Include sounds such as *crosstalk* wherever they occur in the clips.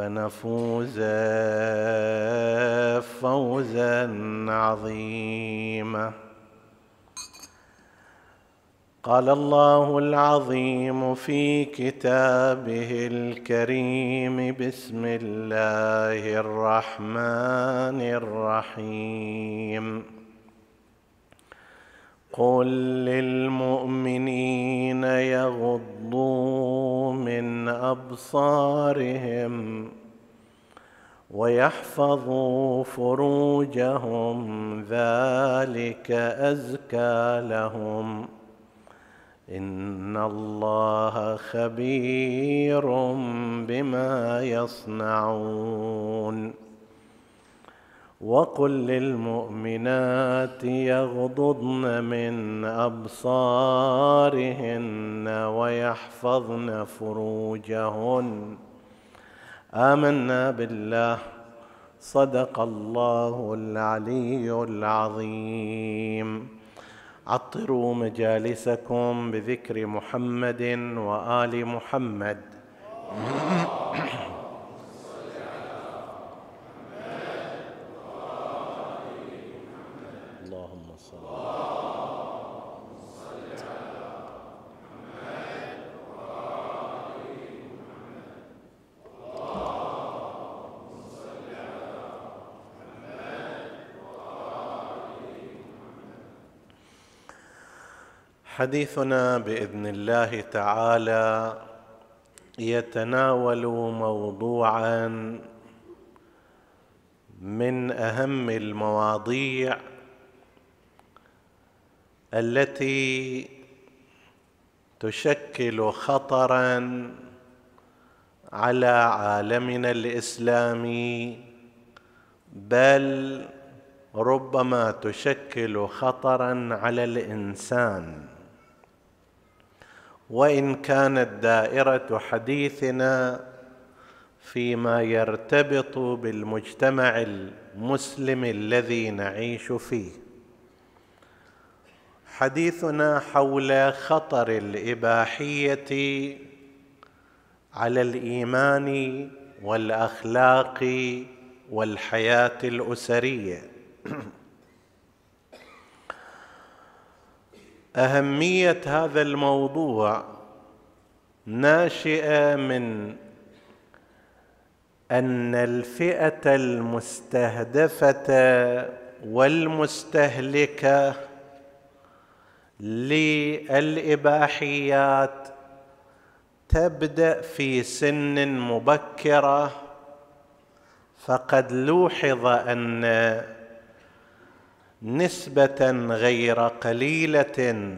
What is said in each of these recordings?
فنفوز فوزا عظيما. قال الله العظيم في كتابه الكريم بسم الله الرحمن الرحيم. قل للمؤمنين يغضوا من ابصارهم ويحفظوا فروجهم ذلك ازكى لهم ان الله خبير بما يصنعون وقل للمؤمنات يغضضن من أبصارهن ويحفظن فروجهن. آمنا بالله. صدق الله العلي العظيم. عطروا مجالسكم بذكر محمد وآل محمد. حديثنا بإذن الله تعالى يتناول موضوعا من أهم المواضيع التي تشكل خطرا على عالمنا الإسلامي بل ربما تشكل خطرا على الإنسان. وإن كانت دائرة حديثنا فيما يرتبط بالمجتمع المسلم الذي نعيش فيه. حديثنا حول خطر الإباحية على الإيمان والأخلاق والحياة الأسرية. *clears throat* أهمية هذا الموضوع ناشئة من أن الفئة المستهدفة والمستهلكة للإباحيات تبدأ في سن مبكرة فقد لوحظ أن نسبة غير قليلة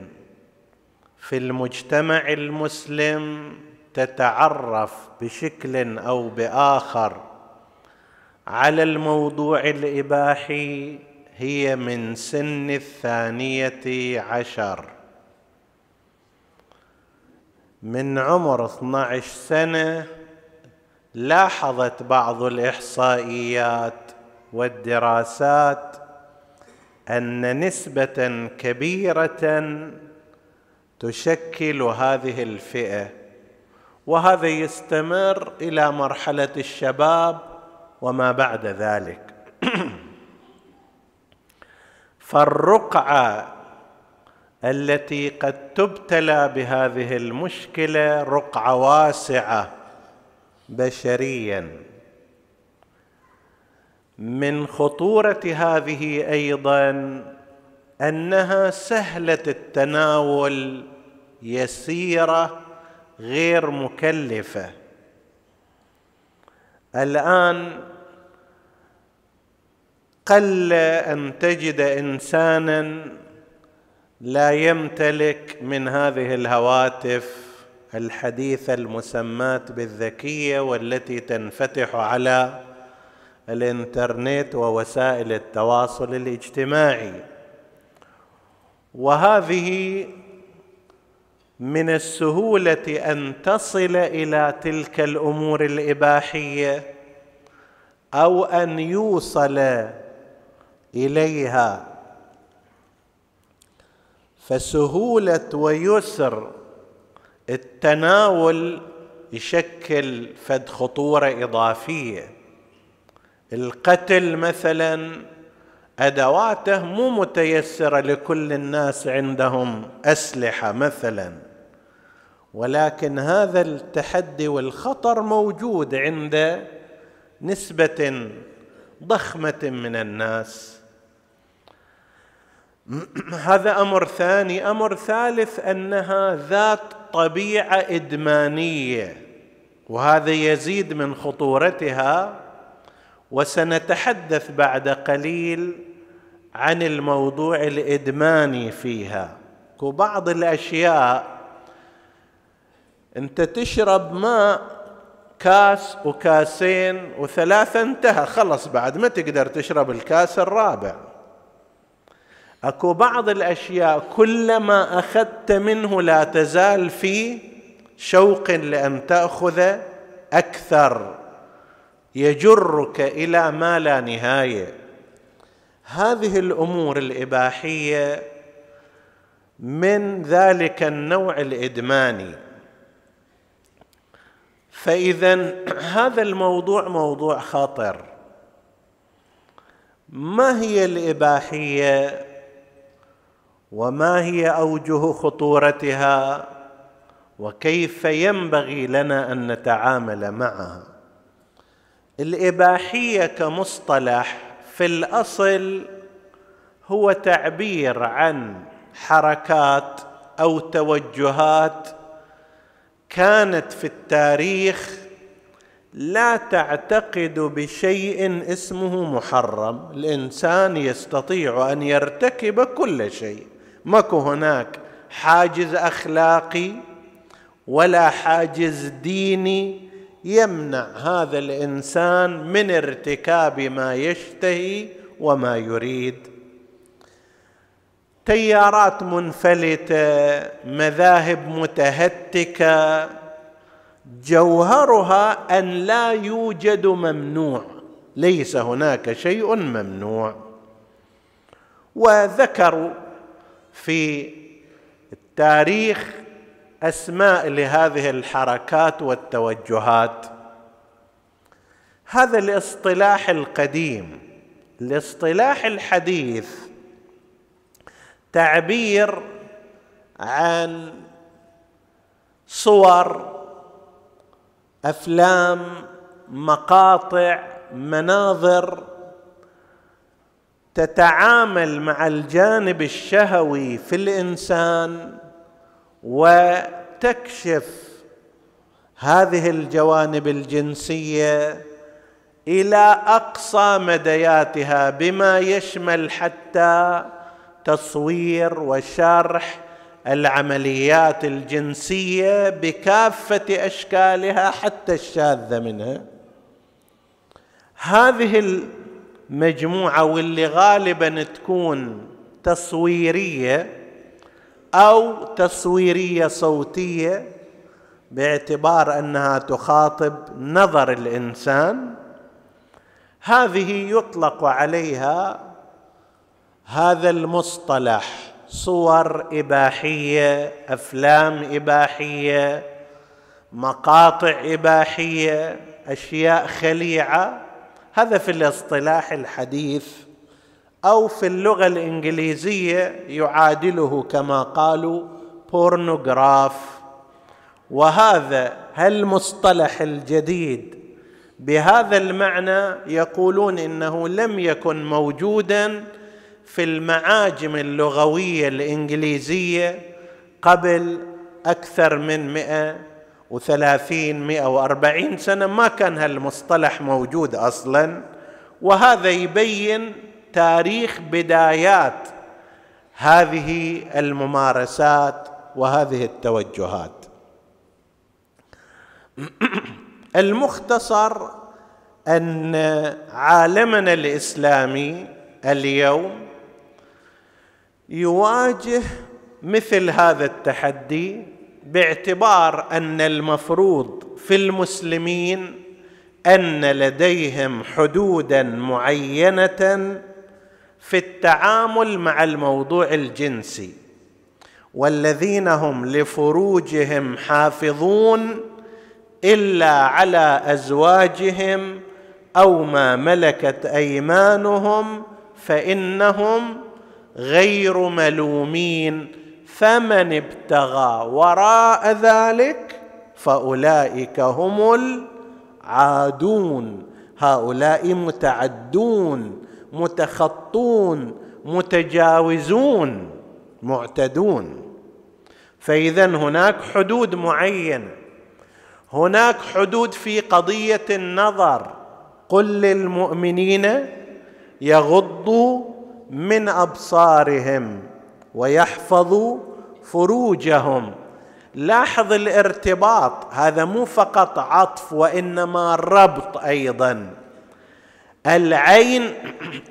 في المجتمع المسلم تتعرف بشكل أو بآخر على الموضوع الإباحي هي من سن الثانية عشر. من عمر 12 سنة لاحظت بعض الإحصائيات والدراسات أن نسبة كبيرة تشكل هذه الفئة وهذا يستمر إلى مرحلة الشباب وما بعد ذلك. *clears throat* فالرقعة التي قد تبتلى بهذه المشكلة رقعة واسعة بشريا. من خطورة هذه أيضا أنها سهلة التناول يسيرة غير مكلفة. الآن قل أن تجد انسانا لا يمتلك من هذه الهواتف الحديثه المسماه بالذكية والتي تنفتح على الانترنت ووسائل التواصل الاجتماعي. وهذه من السهولة أن تصل إلى تلك الأمور الإباحية أو أن يوصل إليها. فسهولة ويسر التناول يشكل فد خطورة إضافية. القتل مثلا أدواته مو متيسرة لكل الناس عندهم أسلحة مثلا ولكن هذا التحدي والخطر موجود عند نسبة ضخمة من الناس. *clears throat* هذا أمر ثاني. أمر ثالث أنها ذات طبيعة إدمانية وهذا يزيد من خطورتها. وسنتحدث بعد قليل عن الموضوع الإدماني فيها. وبعض الأشياء أنت تشرب ماء كاس وكاسين وثلاثة انتهى خلص بعد ما تقدر تشرب الكاس الرابع. أكو بعض الأشياء كلما أخذت منه لا تزال في شوق لأن تأخذ أكثر. يجرك إلى ما لا نهاية. هذه الأمور الإباحية من ذلك النوع الإدماني. فإذا *clears throat* هذا الموضوع موضوع خطر. ما هي الإباحية؟ وما هي أوجه خطورتها؟ وكيف ينبغي لنا أن نتعامل معها؟ الإباحية كمصطلح في الأصل هو تعبير عن حركات أو توجهات كانت في التاريخ لا تعتقد بشيء اسمه محرم. الإنسان يستطيع أن يرتكب كل شيء. ماكو هناك حاجز أخلاقي ولا حاجز ديني يمنع هذا الإنسان من ارتكاب ما يشتهي وما يريد. تيارات منفلتة مذاهب متهتكة جوهرها أن لا يوجد ممنوع ليس هناك شيء ممنوع. وذكروا في التاريخ أسماء لهذه الحركات والتوجهات. هذا الاصطلاح القديم الاصطلاح الحديث تعبير عن صور أفلام مقاطع مناظر تتعامل مع الجانب الشهوي في الإنسان وتكشف هذه الجوانب الجنسية إلى أقصى مدياتها بما يشمل حتى تصوير وشرح العمليات الجنسية بكافة أشكالها حتى الشاذة منها. هذه المجموعة واللي غالبا تكون تصويرية أو تصويرية صوتية باعتبار أنها تخاطب نظر الإنسان هذه يطلق عليها هذا المصطلح صور إباحية أفلام إباحية مقاطع إباحية أشياء خليعة هذا في الاصطلاح الحديث أو في اللغة الإنجليزية يعادله كما قالوا بورنوغراف وهذا هالمصطلح الجديد بهذا المعنى يقولون إنه لم يكن موجودا في المعاجم اللغوية الإنجليزية قبل أكثر من مئة وثلاثين مئة وأربعين سنة. ما كان هالمصطلح موجود أصلا. وهذا يبين تاريخ بدايات هذه الممارسات وهذه التوجهات. *clears throat* المختصر أن عالمنا الإسلامي اليوم يواجه مثل هذا التحدي باعتبار أن المفروض في المسلمين أن لديهم حدودا معينة في التعامل مع الموضوع الجنسي. والذين هم لفروجهم حافظون إلا على أزواجهم أو ما ملكت أيمانهم فإنهم غير ملومين. فمن ابتغى وراء ذلك فأولئك هم العادون. هؤلاء متعدون. متخطون متجاوزون معتدون. فاذا هناك حدود معينه هناك حدود في قضية النظر. قل للمؤمنين يغضوا من أبصارهم ويحفظوا فروجهم. لاحظ الارتباط. هذا مو فقط عطف وإنما ربط أيضا. العين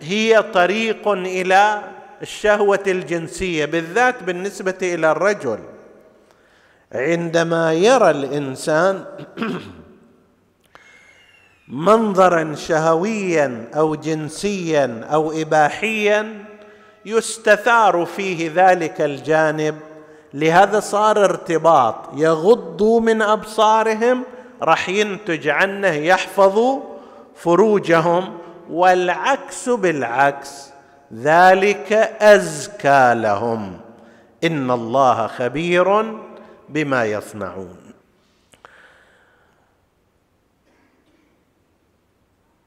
هي طريق إلى الشهوة الجنسية بالذات بالنسبة إلى الرجل. عندما يرى الإنسان *clears throat* منظرا شهويا أو جنسيا أو اباحيا يستثار فيه ذلك الجانب. لهذا صار ارتباط. يغضوا من أبصارهم راح ينتج عنه يحفظوا فروجهم. والعكس بالعكس ذلك أزكى لهم. إن الله خبير بما يصنعون.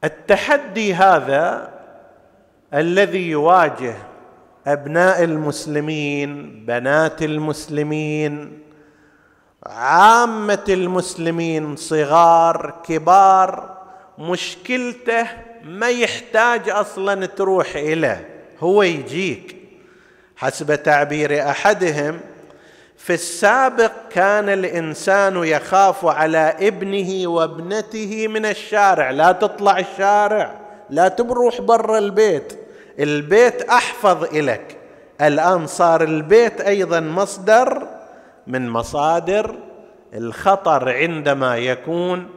التحدي هذا الذي يواجه أبناء المسلمين بنات المسلمين عامة المسلمين صغار كبار مشكلته ما يحتاج أصلا تروح اليه هو يجيك. حسب تعبير أحدهم في السابق كان الإنسان يخاف على ابنه وابنته من الشارع. لا تطلع الشارع لا تبروح برا البيت. البيت أحفظ الك الآن صار البيت أيضا مصدر من مصادر الخطر عندما يكون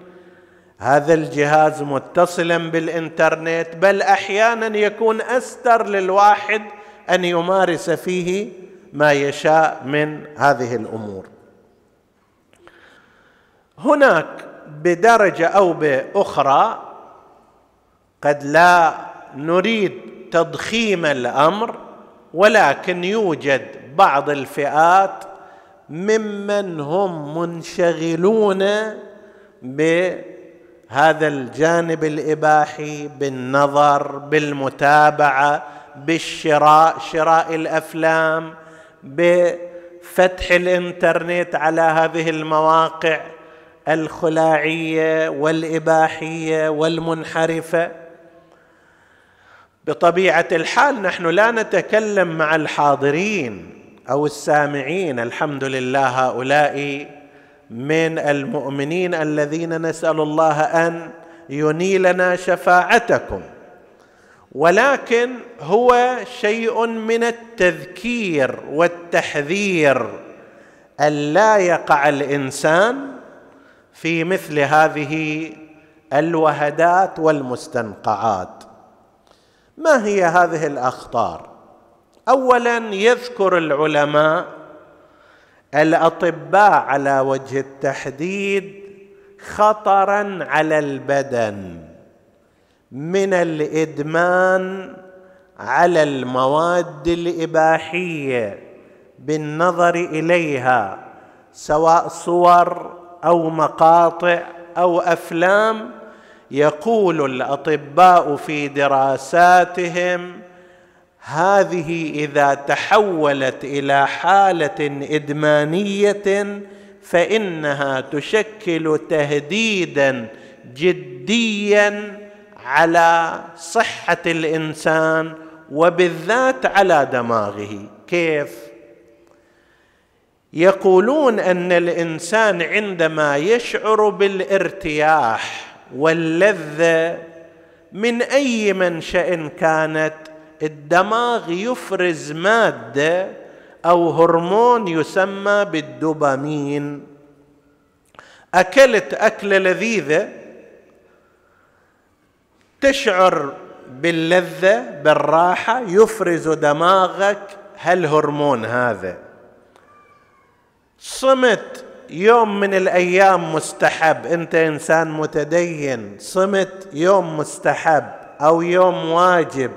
هذا الجهاز متصلا بالإنترنت بل أحيانا يكون أستر للواحد أن يمارس فيه ما يشاء من هذه الأمور. هناك بدرجة أو بأخرى قد لا نريد تضخيم الأمر ولكن يوجد بعض الفئات ممن هم منشغلون بهذا الجانب الإباحي بالنظر بالمتابعة بالشراء شراء الأفلام بفتح الإنترنت على هذه المواقع الخلاعية والإباحية والمنحرفة. بطبيعة الحال نحن لا نتكلم مع الحاضرين أو السامعين. الحمد لله هؤلاء من المؤمنين الذين نسأل الله أن ينيلنا شفاعتكم. ولكن هو شيء من التذكير والتحذير الا يقع الإنسان في مثل هذه الوهدات والمستنقعات. ما هي هذه الأخطار؟ اولا يذكر العلماء الأطباء على وجه التحديد خطرا على البدن من الإدمان على المواد الإباحية بالنظر إليها سواء صور أو مقاطع أو أفلام يقول الأطباء في دراساتهم هذه إذا تحولت إلى حالة إدمانية فإنها تشكل تهديدا جديا على صحة الإنسان وبالذات على دماغه. كيف؟ يقولون أن الإنسان عندما يشعر بالارتياح واللذة من أي منشأ كانت؟ الدماغ يفرز مادة أو هرمون يسمى بالدوبامين. أكلت أكلة لذيذة تشعر باللذة بالراحة يفرز دماغك. هالهرمون هذا؟ صمت يوم من الأيام مستحب. أنت إنسان متدين. صمت يوم مستحب أو يوم واجب.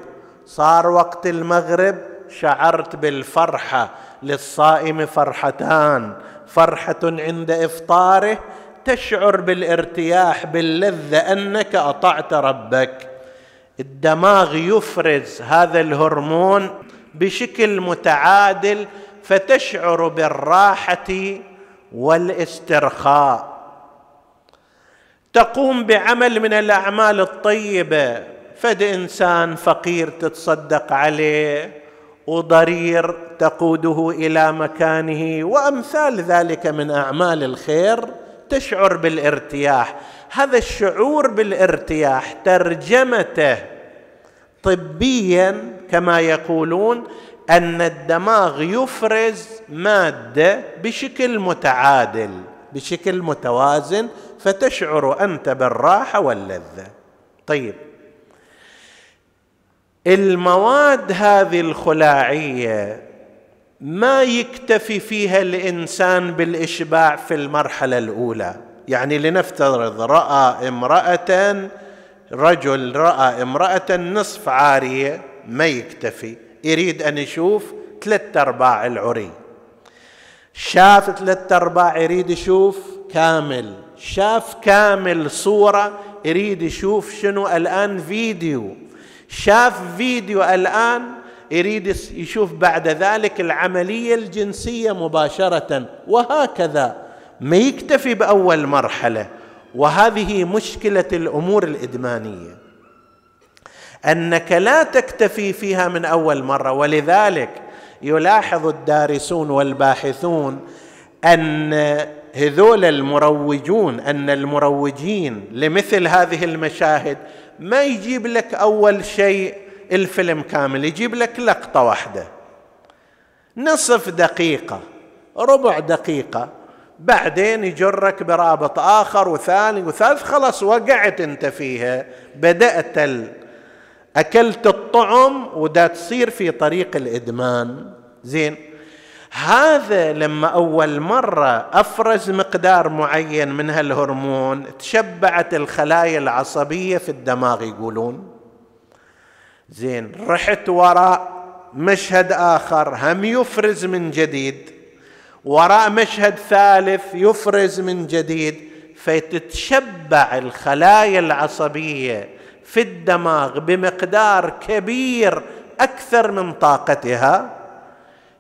صار وقت المغرب شعرت بالفرحة للصائم فرحتان. فرحة عند إفطاره تشعر بالارتياح باللذة أنك أطعت ربك. الدماغ يفرز هذا الهرمون بشكل متعادل فتشعر بالراحة والاسترخاء. تقوم بعمل من الأعمال الطيبة. فد إنسان فقير تتصدق عليه وضرير تقوده إلى مكانه وأمثال ذلك من أعمال الخير تشعر بالارتياح. هذا الشعور بالارتياح ترجمته طبيا كما يقولون أن الدماغ يفرز مادة بشكل متعادل بشكل متوازن فتشعر أنت بالراحة واللذة. طيب. المواد هذه الخلاعية ما يكتفي فيها الإنسان بالإشباع في المرحلة الأولى. يعني لنفترض رأى امرأة رجل رأى امرأة نصف عارية ما يكتفي. يريد أن يشوف ثلاثة أرباع العري. شاف ثلاثة أرباع يريد يشوف كامل. شاف كامل صورة يريد يشوف شنو. الآن فيديو. شاف فيديو الآن يريد يشوف بعد ذلك العملية الجنسية مباشرة وهكذا. ما يكتفي بأول مرحلة وهذه مشكلة الأمور الإدمانية. أنك لا تكتفي فيها من أول مرة ولذلك يلاحظ الدارسون والباحثون أن هذول المروجون أن المروجين لمثل هذه المشاهد ما يجيب لك أول شيء الفيلم كامل يجيب لك لقطة واحدة. نصف دقيقة ربع دقيقة بعدين يجرك برابط آخر وثاني وثالث خلاص وقعت أنت فيها. بدأت ال... أكلت الطعم ودا تصير في طريق الإدمان. زين؟ هذا لما أول مرة أفرز مقدار معين من هالهرمون تشبعت الخلايا العصبية في الدماغ يقولون. زين رحت وراء مشهد آخر هم يفرز من جديد. وراء مشهد ثالث يفرز من جديد. فتتشبع الخلايا العصبية في الدماغ بمقدار كبير أكثر من طاقتها.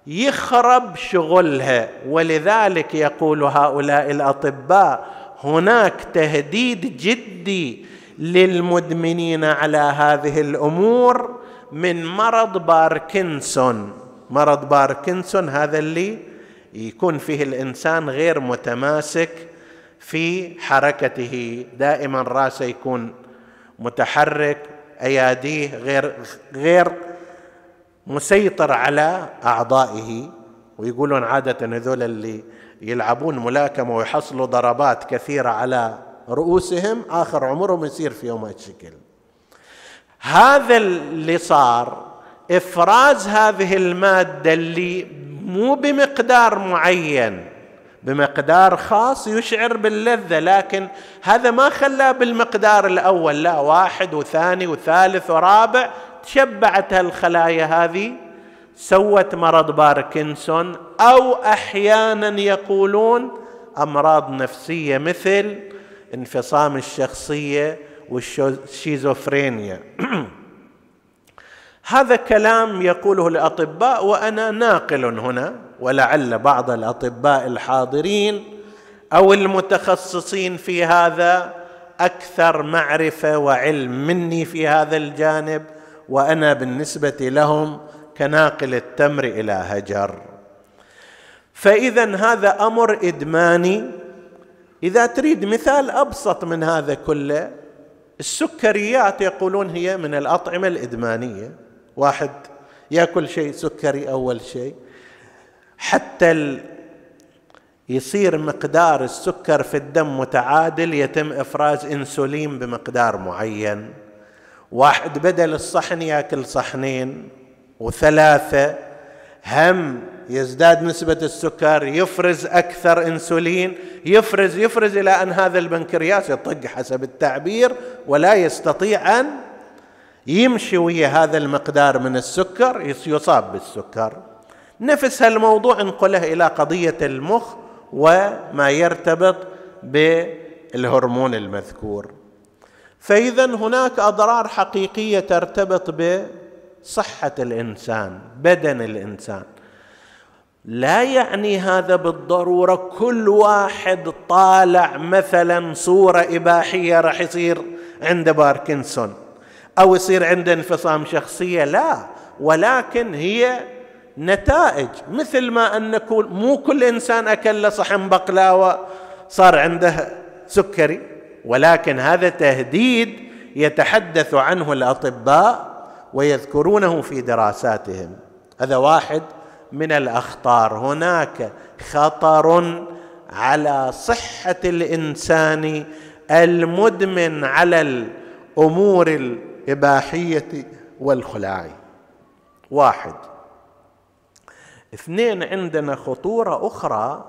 يخرب شغلها. ولذلك يقول هؤلاء الأطباء هناك تهديد جدي للمدمنين على هذه الأمور من مرض باركنسون. مرض باركنسون هذا اللي يكون فيه الإنسان غير متماسك في حركته. دائما راسه يكون متحرك أياديه غير غير مسيطر على أعضائه ويقولون عادة هذول اللي يلعبون ملاكمة ويحصلوا ضربات كثيرة على رؤوسهم آخر عمرهم يصير فيهم هالشكل هذا اللي صار إفراز هذه المادة اللي مو بمقدار معين بمقدار خاص يشعر باللذة لكن هذا ما خلاه بالمقدار الأول لا واحد وثاني وثالث ورابع تشبعت الخلايا هذه سوت مرض باركنسون أو أحيانا يقولون أمراض نفسية مثل انفصام الشخصية والشيزوفرينيا. *clears throat* هذا كلام يقوله الأطباء وأنا ناقل هنا ولعل بعض الأطباء الحاضرين أو المتخصصين في هذا أكثر معرفة وعلم مني في هذا الجانب. وأنا بالنسبة لهم كناقل التمر إلى هجر. فاذا هذا أمر إدماني. إذا تريد مثال أبسط من هذا كله السكريات يقولون هي من الأطعمة الإدمانية. واحد يأكل شيء سكري أول شيء. حتى يصير مقدار السكر في الدم متعادل يتم إفراز إنسولين بمقدار معين. واحد بدل الصحن ياكل صحنين وثلاثة هم يزداد نسبة السكر يفرز أكثر أنسولين يفرز يفرز إلى أن هذا البنكرياس يطق حسب التعبير ولا يستطيع أن يمشي ويا هذا المقدار من السكر يصاب بالسكر. نفس هالموضوع انقله إلى قضية المخ وما يرتبط بالهرمون المذكور. فإذا هناك أضرار حقيقية ترتبط بصحة الإنسان بدن الإنسان. لا يعني هذا بالضرورة كل واحد طالع مثلا صورة إباحية راح يصير عنده باركنسون أو يصير عنده انفصام شخصية لا. ولكن هي نتائج مثل ما أن نقول مو كل إنسان أكل صحن بقلاوة صار عنده سكري. ولكن هذا تهديد يتحدث عنه الأطباء ويذكرونه في دراساتهم. هذا واحد من الأخطار. هناك خطر على صحة الإنسان المدمن على الأمور الإباحية والخلاع واحد. اثنين عندنا خطورة أخرى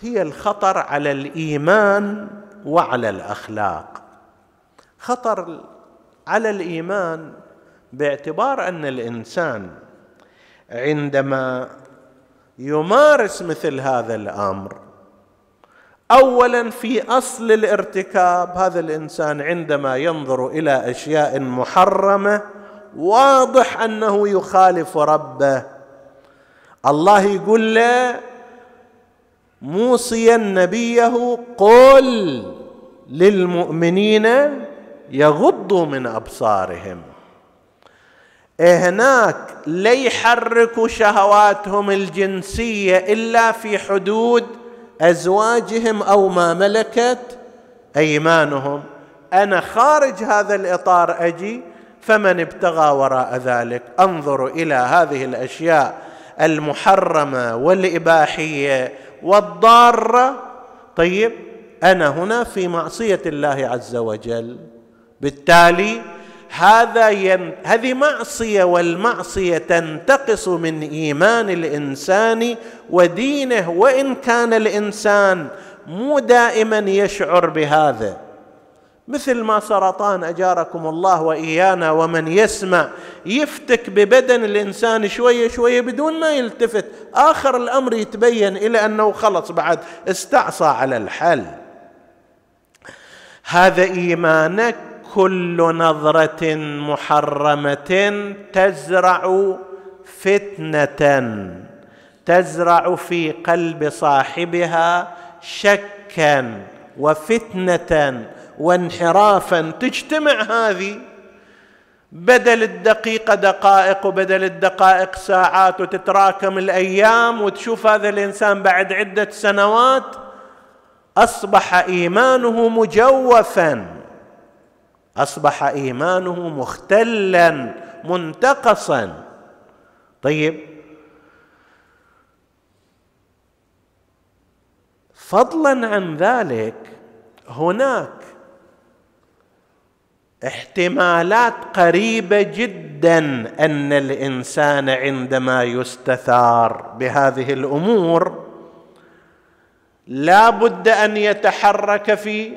هي الخطر على الإيمان وعلى الأخلاق. خطر على الإيمان باعتبار أن الإنسان عندما يمارس مثل هذا الأمر اولا في أصل الارتكاب هذا الإنسان عندما ينظر إلى أشياء محرمة واضح أنه يخالف ربه. الله يقول له موصيا نبيه قل للمؤمنين يغضوا من أبصارهم. هناك لا يحركوا شهواتهم الجنسية إلا في حدود أزواجهم أو ما ملكت أيمانهم. أنا خارج هذا الإطار أجي فمن ابتغى وراء ذلك. انظر إلى هذه الأشياء المحرمة والإباحية والضاره طيب أنا هنا في معصية الله عز وجل. بالتالي هذا ين... هذه معصية والمعصية تنتقص من إيمان الإنسان ودينه وإن كان الإنسان مو دائما يشعر بهذا. مثل ما سرطان أجاركم الله وإيانا ومن يسمع يفتك ببدن الإنسان شوية شوية بدون ما يلتفت. آخر الأمر يتبين إلى أنه خلص بعد. استعصى على الحل. هذا إيمانك كل نظرة محرمة تزرع فتنة. تزرع في قلب صاحبها شكا وفتنة. وانحرافا. تجتمع هذه. بدل الدقيقة دقائق وبدل الدقائق ساعات وتتراكم الأيام وتشوف هذا الإنسان بعد عدة سنوات أصبح إيمانه مجوفا. أصبح إيمانه مختلا منتقصا. طيب. فضلا عن ذلك هناك احتمالات قريبة جدا أن الإنسان عندما يستثار بهذه الأمور لا بد أن يتحرك في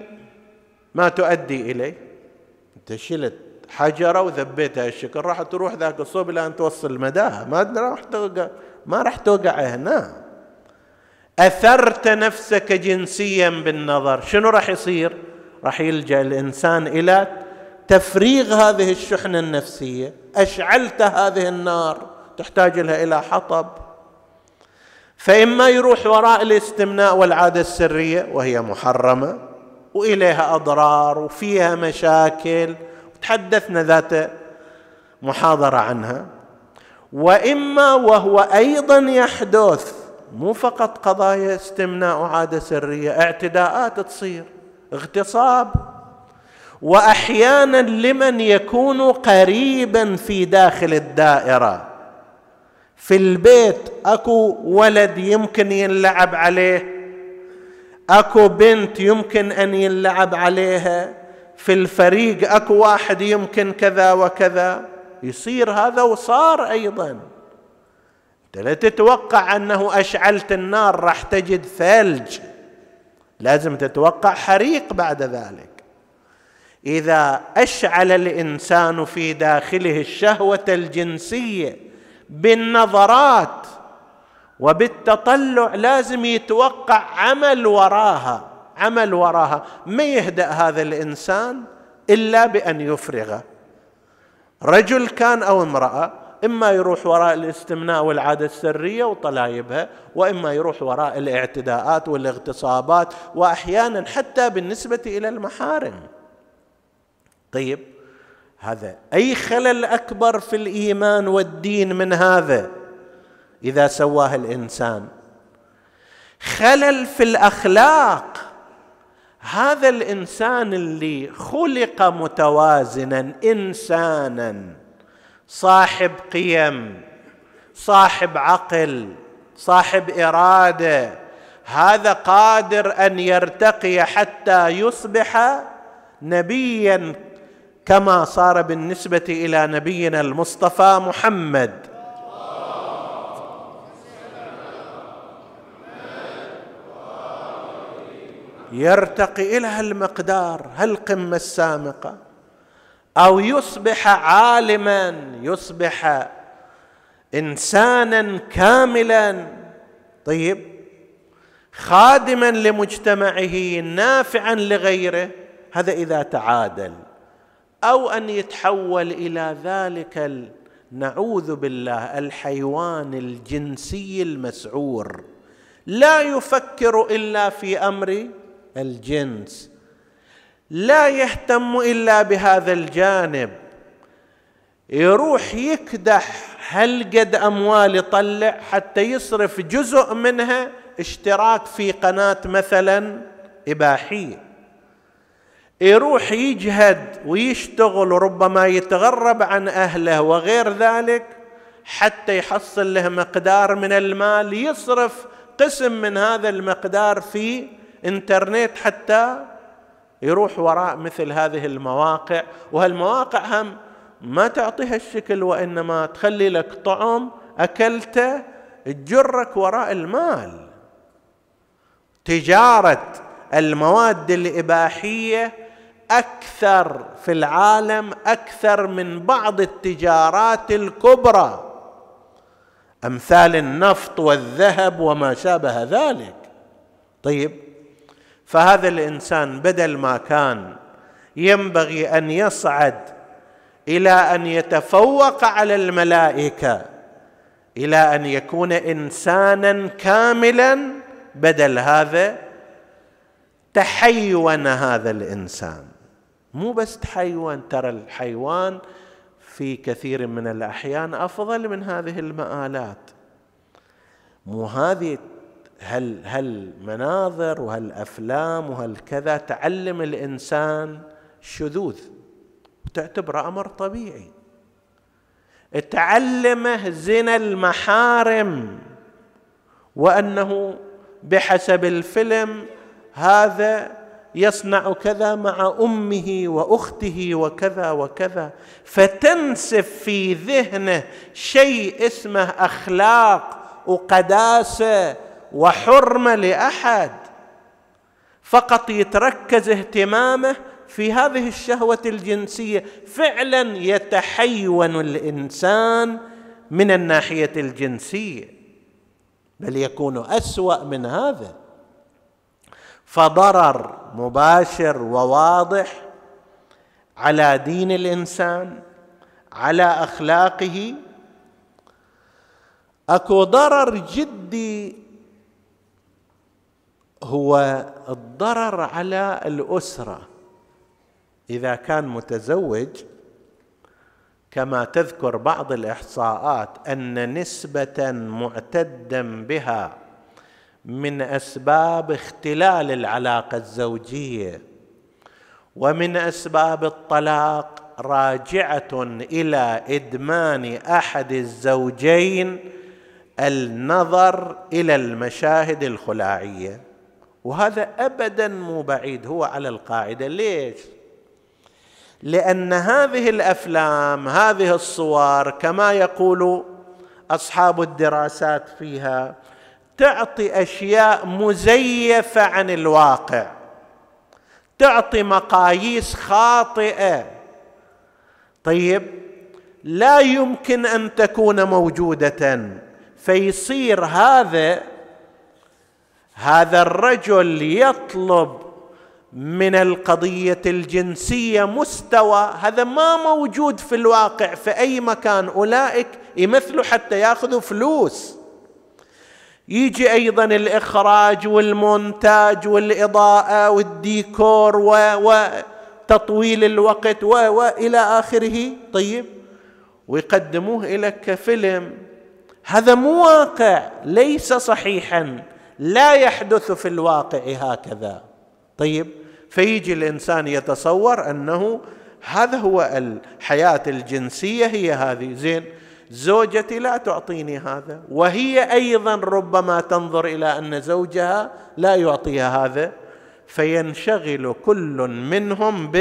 ما تؤدي إليه. أنت شلت حجرة وذبيتها الشكل راح تروح ذاك الصوب إلى أن توصل مداها ما راح توقع ما راح توقع هنا. أثرت نفسك جنسيا بالنظر شنو راح يصير؟ راح يلجأ الإنسان إلى تفريغ هذه الشحنة النفسية أشعلت هذه النار تحتاج لها إلى حطب. فإما يروح وراء الاستمناء والعادة السرية وهي محرمة وإليها أضرار وفيها مشاكل تحدثنا ذات محاضرة عنها. وإما وهو أيضا يحدث مو فقط قضايا استمناء وعادة سرية اعتداءات تصير اغتصاب وأحيانا لمن يكون قريبا في داخل الدائرة. في البيت أكو ولد يمكن ينلعب عليه أكو بنت يمكن أن ينلعب عليها في الفريق أكو واحد يمكن كذا وكذا. يصير هذا وصار أيضا. أنت لا تتوقع أنه أشعلت النار راح تجد ثلج. لازم تتوقع حريق بعد ذلك. إذا أشعل الإنسان في داخله الشهوة الجنسية بالنظرات وبالتطلع لازم يتوقع عمل وراها عمل وراها. ما يهدأ هذا الإنسان إلا بأن يفرغ. رجل كان أو امرأة إما يروح وراء الاستمناء والعادة السرية وطلايبها وإما يروح وراء الاعتداءات والاغتصابات وأحيانا حتى بالنسبة إلى المحارم. طيب هذا أي خلل أكبر في الإيمان والدين من هذا؟ إذا سواه الإنسان. خلل في الأخلاق. هذا الإنسان اللي خلق متوازنا انسانا. صاحب قيم صاحب عقل صاحب إرادة. هذا قادر أن يرتقي حتى يصبح نبيا كما صار بالنسبة إلى نبينا المصطفى محمد. يرتقي إلى هالمقدار هالقمة السامقة. أو يصبح عالما يصبح انسانا كاملا. طيب خادما لمجتمعه نافعا لغيره هذا إذا تعادل. أو أن يتحول إلى ذلك نعوذ بالله الحيوان الجنسي المسعور. لا يفكر إلا في أمر الجنس. لا يهتم إلا بهذا الجانب. يروح يكدح هل قد أموال يطلع حتى يصرف جزء منها اشتراك في قناة مثلا إباحية. يروح يجهد ويشتغل وربما يتغرب عن أهله وغير ذلك حتى يحصل له مقدار من المال يصرف قسم من هذا المقدار في إنترنت حتى يروح وراء مثل هذه المواقع. وهالمواقع هم ما تعطيها الشكل وإنما تخلي لك طعم أكلته تجرك وراء المال. تجارة المواد الإباحية أكثر في العالم أكثر من بعض التجارات الكبرى. أمثال النفط والذهب وما شابه ذلك. طيب فهذا الإنسان بدل ما كان ينبغي أن يصعد إلى أن يتفوق على الملائكة إلى أن يكون إنسانا كاملا بدل هذا تحيون هذا الإنسان. مو بس تحيون ترى الحيوان في كثير من الأحيان أفضل من هذه المآلات. مو هذه هل هالمناظر وهالافلام وهالكذا تعلم الإنسان الشذوذ وتعتبره أمر طبيعي. تعلمه زنا المحارم وأنه بحسب الفيلم هذا يصنع كذا مع أمه وأخته وكذا وكذا. فتنسف في ذهنه شيء اسمه أخلاق وقداسة وحرمة لأحد. فقط يتركز اهتمامه في هذه الشهوة الجنسية. فعلا يتحيون الإنسان من الناحية الجنسية. بل يكون أسوأ من هذا. فضرر مباشر وواضح على دين الإنسان على أخلاقه. أكو ضرر جدي هو الضرر على الأسرة. إذا كان متزوج كما تذكر بعض الإحصاءات أن نسبة معتدا بها من أسباب اختلال العلاقة الزوجية ومن أسباب الطلاق راجعة إلى إدمان أحد الزوجين النظر إلى المشاهد الخلاعية. وهذا ابدا مو بعيد هو على القاعدة. ليش؟ لأن هذه الأفلام هذه الصور كما يقول أصحاب الدراسات فيها تعطي أشياء مزيفة عن الواقع. تعطي مقاييس خاطئة. طيب لا يمكن أن تكون موجودة. فيصير هذا هذا الرجل يطلب من القضية الجنسية مستوى. هذا ما موجود في الواقع. في اي مكان أولئك يمثلوا حتى يأخذوا فلوس. يجي أيضا الإخراج والمونتاج والإضاءة والديكور وتطويل الوقت والى آخره. طيب ويقدموه لك كفيلم. هذا مو واقع ليس صحيحا. لا يحدث في الواقع هكذا. طيب فيجي الإنسان يتصور أنه هذا هو الحياة الجنسية هي هذه. زين زوجتي لا تعطيني هذا وهي أيضا ربما تنظر إلى أن زوجها لا يعطيها هذا فينشغل كل منهم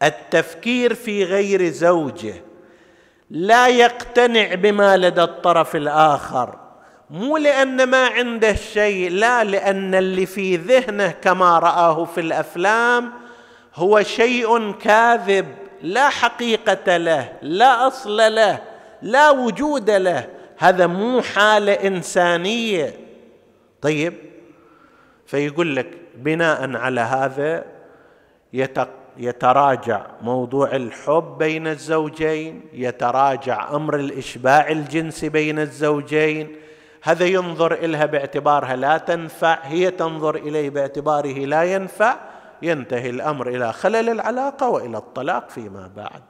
بالتفكير في غير زوجه. لا يقتنع بما لدى الطرف الآخر مو لأن ما عنده شيء لا لأن اللي في ذهنه كما رآه في الأفلام هو شيء كاذب. لا حقيقة له لا أصل له لا وجود له. هذا مو حالة إنسانية. طيب فيقول لك بناء على هذا يتراجع موضوع الحب بين الزوجين يتراجع أمر الإشباع الجنسي بين الزوجين. هذا ينظر إلها باعتبارها لا تنفع هي تنظر إليه باعتباره لا ينفع. ينتهي الأمر إلى خلل العلاقة وإلى الطلاق فيما بعد.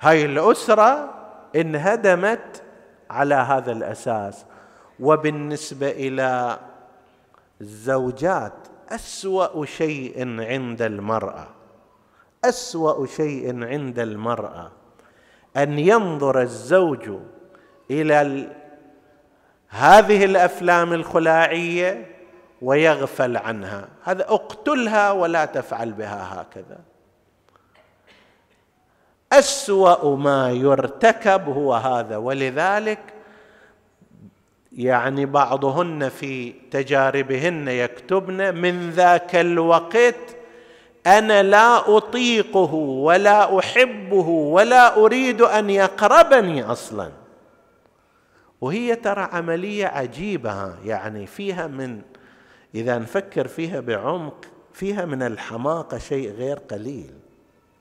هاي الأسرة انهدمت على هذا الأساس وبالنسبة إلى الزوجات أسوأ شيء عند المرأة أسوأ شيء عند المرأة أن ينظر الزوج إلى هذه الأفلام الخلاعية ويغفل عنها. هذا اقتلها ولا تفعل بها هكذا. أسوأ ما يرتكب هو هذا ولذلك يعني بعضهن في تجاربهن يكتبن من ذاك الوقت أنا لا أطيقه ولا أحبه ولا أريد أن يقربني أصلا. وهي ترى عملية عجيبة يعني فيها من إذا نفكر فيها بعمق فيها من الحماقة شيء غير قليل.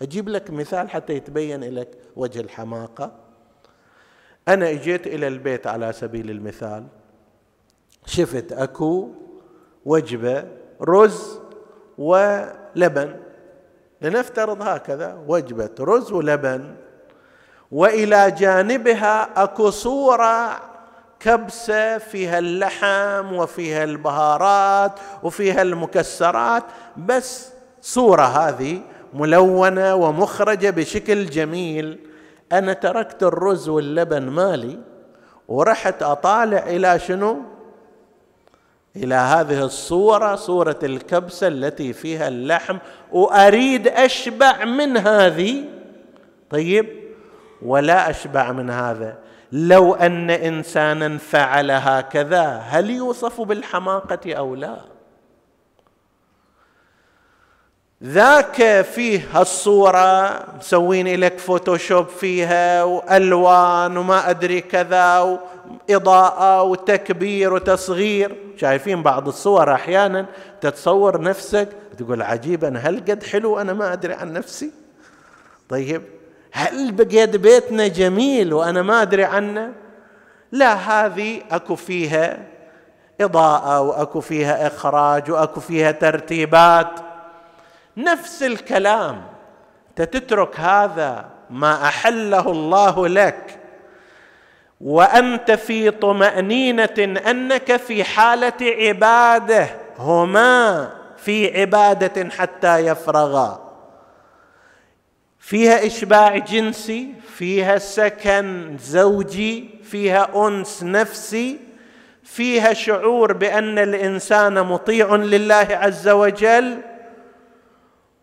أجيب لك مثال حتى يتبين لك وجه الحماقة. أنا إجيت إلى البيت على سبيل المثال. شفت أكو وجبة رز ولبن. لنفترض هكذا وجبة رز ولبن. وإلى جانبها أكو صورة كبسة فيها اللحم وفيها البهارات وفيها المكسرات بس صورة هذه ملونة ومخرجة بشكل جميل. أنا تركت الرز واللبن مالي ورحت أطالع إلى شنو؟ إلى هذه الصورة صورة الكبسة التي فيها اللحم وأريد أشبع من هذه. طيب ولا أشبع من هذا. لو أن إنسانا فعل هكذا هل يوصف بالحماقة أو لا؟ ذاك فيه هالصورة مسوين لك فوتوشوب فيها وألوان وما أدري كذا وإضاءة وتكبير وتصغير. شايفين بعض الصور أحيانا تتصور نفسك تقول عجيبا هل قد حلو؟ أنا ما أدري عن نفسي. طيب هل بقيت بيتنا جميل وأنا ما أدري عنه؟ لا هذه أكو فيها إضاءة وأكو فيها إخراج وأكو فيها ترتيبات. نفس الكلام تترك هذا ما أحله الله لك. وأنت في طمأنينة أنك في حالة عبادة هما في عبادة حتى يفرغا. فيها إشباع جنسي فيها سكن زوجي فيها أنس نفسي فيها شعور بأن الإنسان مطيع لله عز وجل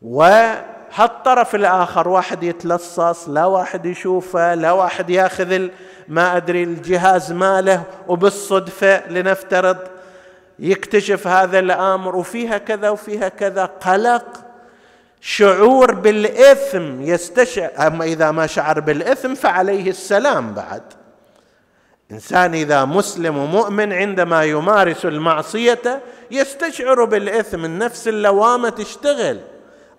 وهالطرف الآخر واحد يتلصص لا واحد يشوفه لا واحد يأخذ ما أدري الجهاز ماله وبالصدفة لنفترض يكتشف هذا الأمر وفيها كذا وفيها كذا قلق شعور بالإثم يستشعر أما إذا ما شعر بالإثم فعليه السلام بعد. إنسان إذا مسلم ومؤمن عندما يمارس المعصية يستشعر بالإثم النفس اللوامة تشتغل.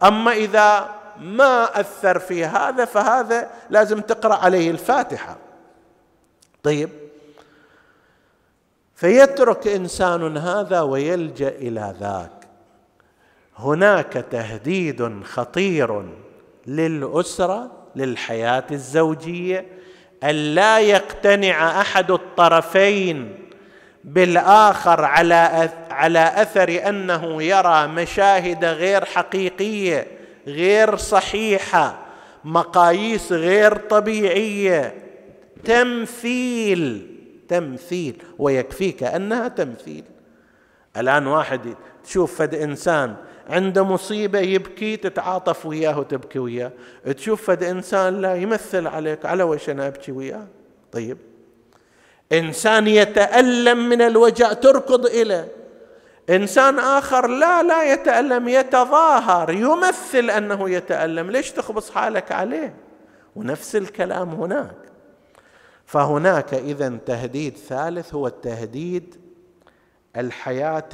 أما إذا ما أثر في هذا فهذا لازم تقرأ عليه الفاتحة. طيب. فيترك إنسان هذا ويلجأ إلى ذاك. هناك تهديد خطير للأسرة للحياة الزوجية الا يقتنع أحد الطرفين بالآخر على على أثر أنه يرى مشاهد غير حقيقية غير صحيحة مقاييس غير طبيعية. تمثيل تمثيل ويكفيك أنها تمثيل. الآن واحد تشوف فد إنسان عنده مصيبة يبكي تتعاطف وياه وتبكي وياه. تشوف فد إنسان لا يمثل عليك على وش أنا أبكي وياه؟ طيب. إنسان يتألم من الوجع تركض اليه إنسان آخر لا لا يتألم يتظاهر يمثل أنه يتألم. ليش تخبص حالك عليه؟ ونفس الكلام هناك. فهناك اذا تهديد ثالث هو التهديد الحياة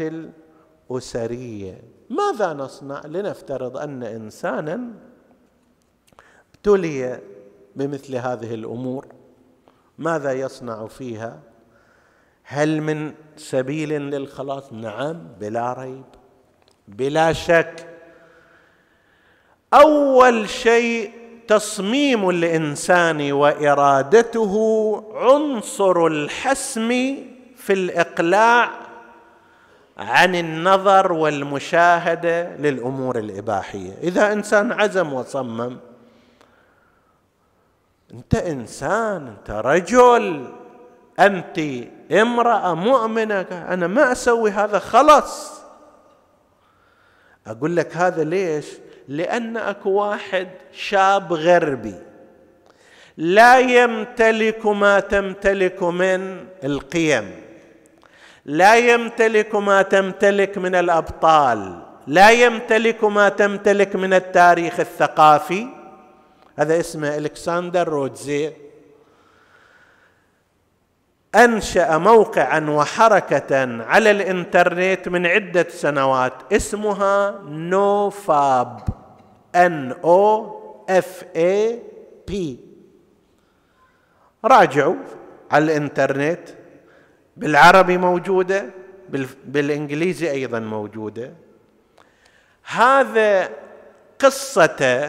الأسرية. ماذا نصنع لنفترض أن إنسانا ابتلي بمثل هذه الأمور؟ ماذا يصنع فيها؟ هل من سبيل للخلاص؟ نعم بلا ريب بلا شك. أول شيء تصميم الإنسان وإرادته عنصر الحسم في الإقلاع عن النظر والمشاهدة للأمور الإباحية. إذا إنسان عزم وصمم أنت إنسان أنت رجل أنت امرأة مؤمنة أنا ما أسوي هذا خلص أقول لك هذا ليش؟ لأن أكو واحد شاب غربي لا يمتلك ما تمتلك من القيم. لا يمتلك ما تمتلك من الأبطال لا يمتلك ما تمتلك من التاريخ الثقافي. هذا اسمه ألكسندر رودزي أنشأ موقعا وحركه على الإنترنت من عدة سنوات اسمها NoFap N O F A P راجعوا على الإنترنت. بالعربي موجودة بالإنجليزي أيضا موجودة. هذا قصته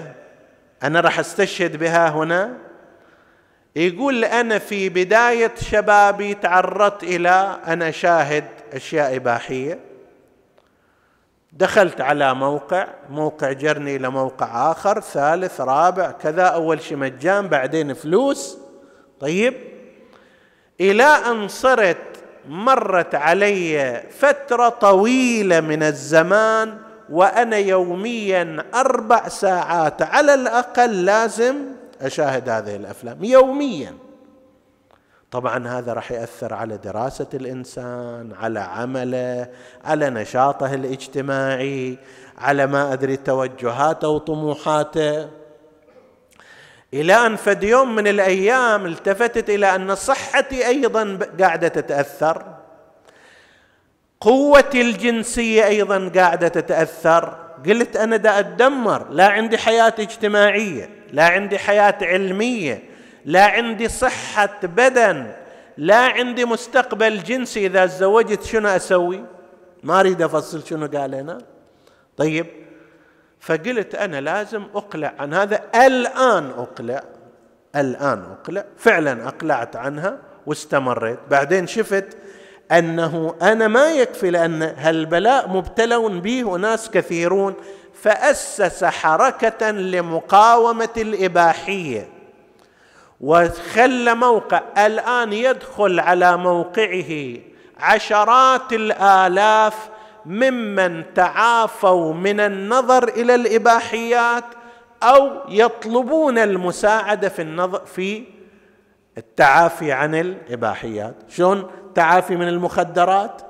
أنا راح أستشهد بها هنا. يقول أنا في بداية شبابي تعرضت إلى ان اشاهد أشياء إباحية. دخلت على موقع موقع جرني إلى موقع آخر ثالث رابع كذا أول شيء مجان بعدين فلوس. طيب. إلى أن صرت مرت علي فترة طويلة من الزمان وأنا يوميا أربع ساعات على الأقل لازم أشاهد هذه الأفلام يوميا. طبعا هذا راح يأثر على دراسة الإنسان على عمله على نشاطه الاجتماعي على ما أدري توجهاته وطموحاته. إلى أن فد يوم من الأيام التفتت إلى أن صحتي أيضا قاعدة تتأثر. قوتي الجنسية أيضا قاعدة تتأثر. قلت أنا دا أتدمر. لا عندي حياة اجتماعية لا عندي حياة علمية لا عندي صحة بدن لا عندي مستقبل جنسي. إذا تزوجت شنو أسوي؟ ما أريد أفصل شنو قال هنا. طيب فقلت أنا لازم أقلع عن هذا. الآن أقلع الآن أقلع. فعلا أقلعت عنها واستمريت. بعدين شفت أنه أنا ما يكفي لأن هالبلاء مبتلى به وناس كثيرون. فأسس حركة لمقاومة الإباحية وخلى موقع. الآن يدخل على موقعه عشرات الآلاف ممن تعافوا من النظر إلى الإباحيات أو يطلبون المساعدة في النظر في التعافي عن الإباحيات. شلون؟ التعافي من المخدرات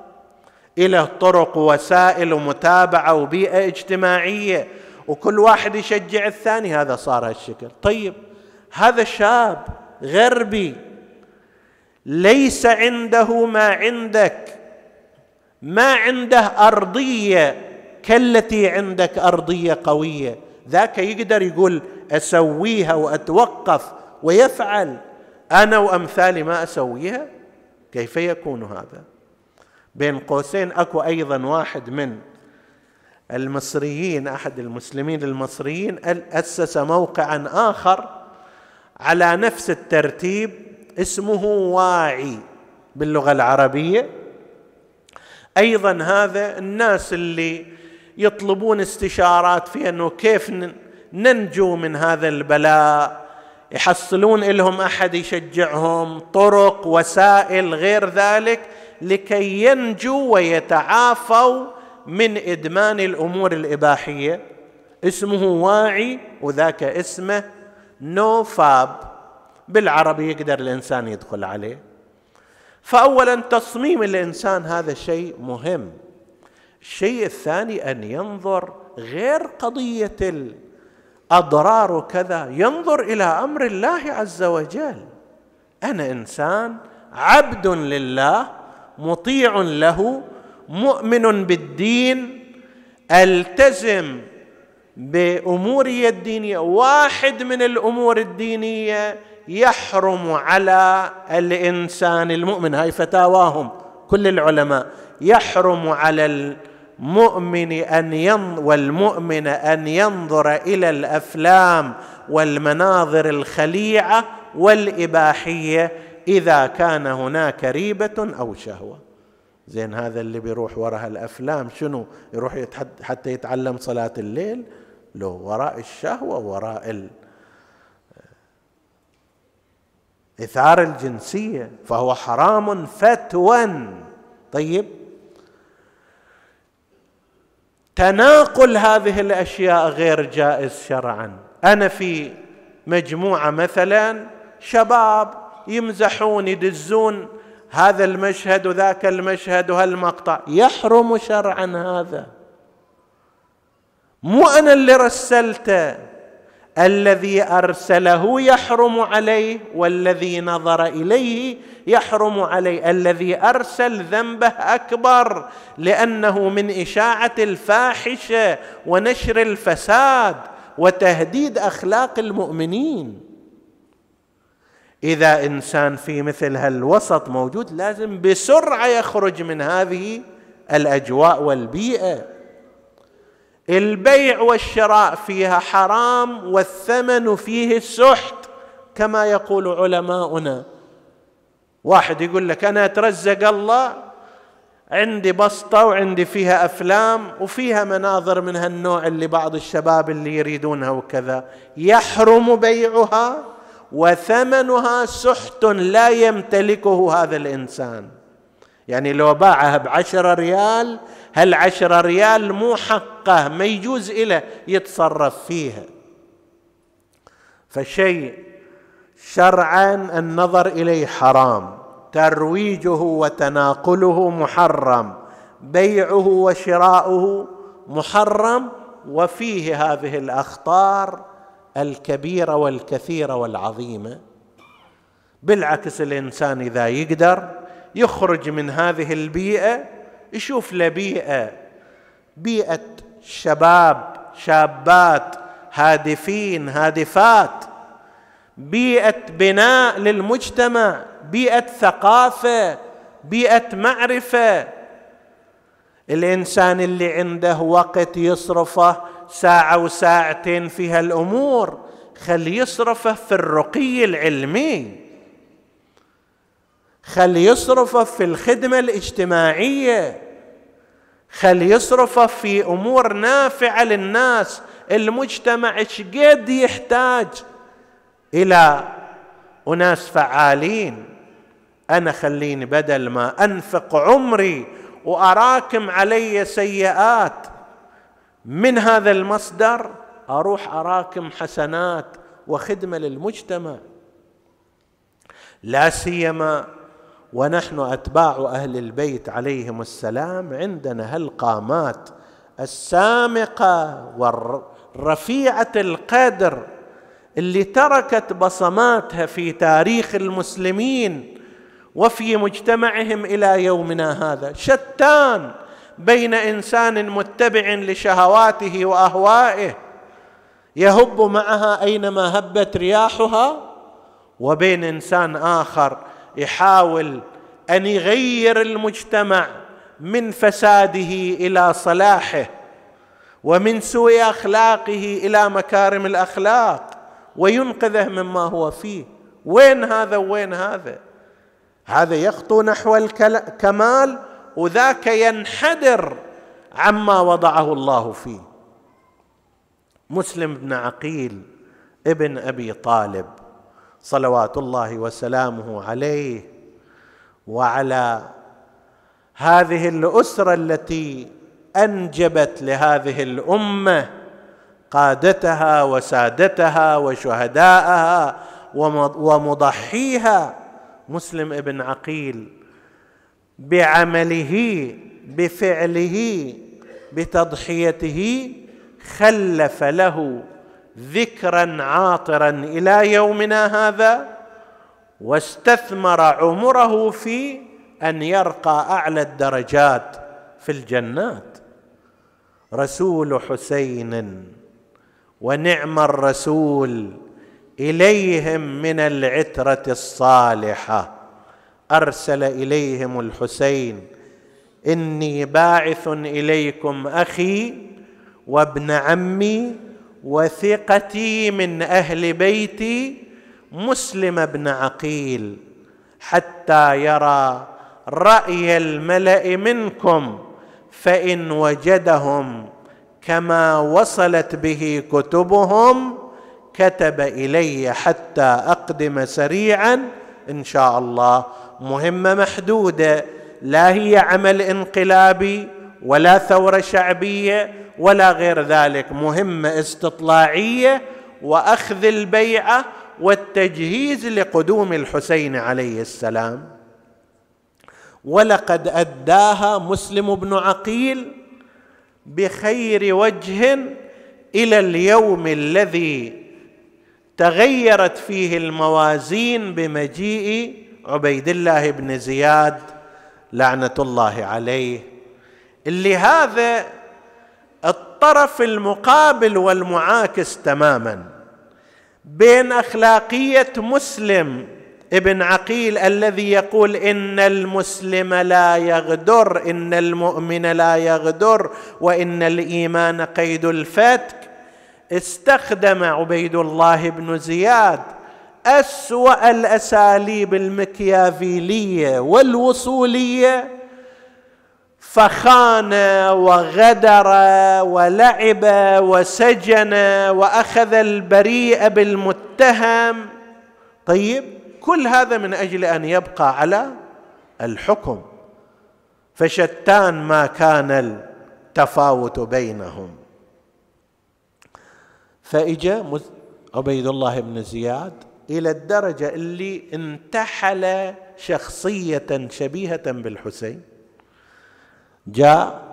إلى طرق ووسائل ومتابعه وبيئة اجتماعية وكل واحد يشجع الثاني. هذا صار هالشكل. طيب هذا شاب غربي ليس عنده ما عندك. ما عنده أرضية كالتي عندك أرضية قوية. ذاك يقدر يقول أسويها وأتوقف ويفعل. أنا وأمثالي ما أسويها؟ كيف يكون هذا؟ بين قوسين أكو أيضا واحد من المصريين أحد المسلمين المصريين أسس موقعا آخر على نفس الترتيب اسمه واعي باللغة العربية. أيضا هذا الناس اللي يطلبون استشارات في أنه كيف ننجو من هذا البلاء يحصلون لهم أحد يشجعهم طرق وسائل غير ذلك لكي ينجوا ويتعافوا من إدمان الأمور الإباحية. اسمه واعي وذاك اسمه نو فاب بالعربي يقدر الإنسان يدخل عليه. فاولا تصميم الإنسان هذا شيء مهم. الشيء الثاني أن ينظر غير قضية الأضرار وكذا ينظر إلى أمر الله عز وجل. أنا إنسان عبد لله مطيع له مؤمن بالدين ألتزم بأموري الدينية واحد من الأمور الدينية يحرم على الإنسان المؤمن هاي فتاواهم كل العلماء يحرم على المؤمن أن ينظر والمؤمن أن ينظر إلى الأفلام والمناظر الخليعة والإباحية إذا كان هناك ريبة أو شهوة. زين هذا اللي بيروح وراء الأفلام شنو؟ يروح حتى يتعلم صلاة الليل لو وراء الشهوة وراء إثار الجنسية فهو حرام فتوا طيب. تناقل هذه الأشياء غير جائز شرعا. أنا في مجموعة مثلا شباب يمزحون يدزون هذا المشهد وذاك المشهد وهالمقطع. يحرم شرعا هذا. مو أنا اللي رسلته. الذي أرسله يحرم عليه والذي نظر إليه يحرم عليه الذي أرسل ذنبه أكبر لأنه من إشاعة الفاحشة ونشر الفساد وتهديد أخلاق المؤمنين. إذا إنسان في مثل هالوسط موجود لازم بسرعة يخرج من هذه الأجواء والبيئة. البيع والشراء فيها حرام والثمن فيه السحت كما يقول علماؤنا. واحد يقول لك أنا أترزق الله عندي بسطة وعندي فيها أفلام وفيها مناظر من هالنوع اللي بعض الشباب اللي يريدونها وكذا. يحرم بيعها وثمنها سحت لا يمتلكه هذا الإنسان. يعني لو باعها بعشرة ريال هالعشرة ريال مو حقه؟ ما يجوز إله يتصرف فيها. فشيء شرعا النظر إليه حرام. ترويجه وتناقله محرم. بيعه وشراؤه محرم. وفيه هذه الأخطار الكبيرة والكثيرة والعظيمة. بالعكس الإنسان إذا يقدر يخرج من هذه البيئة يشوف له بيئة بيئة شباب شابات هادفين هادفات بيئة بناء للمجتمع بيئة ثقافة بيئة معرفة. الإنسان اللي عنده وقت يصرفه ساعة وساعتين في هالأمور خل يصرفه في الرقي العلمي. خل يصرفه في الخدمة الاجتماعية. خل يصرفه في أمور نافعة للناس. المجتمع إيش قد يحتاج إلى أناس فعالين. أنا خليني بدل ما أنفق عمري وأراكم علي سيئات من هذا المصدر أروح أراكم حسنات وخدمة للمجتمع. لا سيما ونحن أتباع أهل البيت عليهم السلام عندنا هالقامات السامقة والرفيعة القدر اللي تركت بصماتها في تاريخ المسلمين وفي مجتمعهم إلى يومنا هذا. شتان بين إنسان متبع لشهواته وأهوائه يهب معها أينما هبت رياحها وبين إنسان آخر يحاول أن يغير المجتمع من فساده إلى صلاحه ومن سوء أخلاقه إلى مكارم الأخلاق وينقذه مما هو فيه. وين هذا وين هذا؟ هذا يخطو نحو الكمال وذاك ينحدر عما وضعه الله فيه. مسلم بن عقيل ابن أبي طالب صلوات الله وسلامه عليه وعلى هذه الأسرة التي أنجبت لهذه الأمة قادتها وسادتها وشهداءها ومضحيها مسلم ابن عقيل بعمله بفعله بتضحيته خلف له ذكرا عاطرا إلى يومنا هذا واستثمر عمره في أن يرقى أعلى الدرجات في الجنات. رسول حسين ونعم الرسول إليهم من العترة الصالحة. أرسل إليهم الحسين إني باعث إليكم أخي وابن عمي وثقتي من أهل بيتي مسلم بن عقيل حتى يرى رأي الملأ منكم فإن وجدهم كما وصلت به كتبهم كتب إلي حتى أقدم سريعا إن شاء الله. مهمه محدوده لا هي عمل انقلابي ولا ثورة شعبية ولا غير ذلك. مهمه استطلاعية وأخذ البيعة والتجهيز لقدوم الحسين عليه السلام. ولقد أداها مسلم بن عقيل بخير وجه إلى اليوم الذي تغيرت فيه الموازين بمجيء عبيد الله بن زياد لعنة الله عليه. اللي هذا الطرف المقابل والمعاكس تماما. بين أخلاقية مسلم ابن عقيل الذي يقول إن المسلم لا يغدر إن المؤمن لا يغدر وإن الإيمان قيد الفتك. استخدم عبيد الله بن زياد أسوأ الأساليب المكيافيلية والوصولية فخان وغدر ولعب وسجن وأخذ البريء بالمتهم. طيب كل هذا من أجل أن يبقى على الحكم. فشتان ما كان التفاوت بينهم. فإجا عبيد الله بن زياد إلى الدرجة اللي انتحل شخصية شبيهة بالحسين. جاء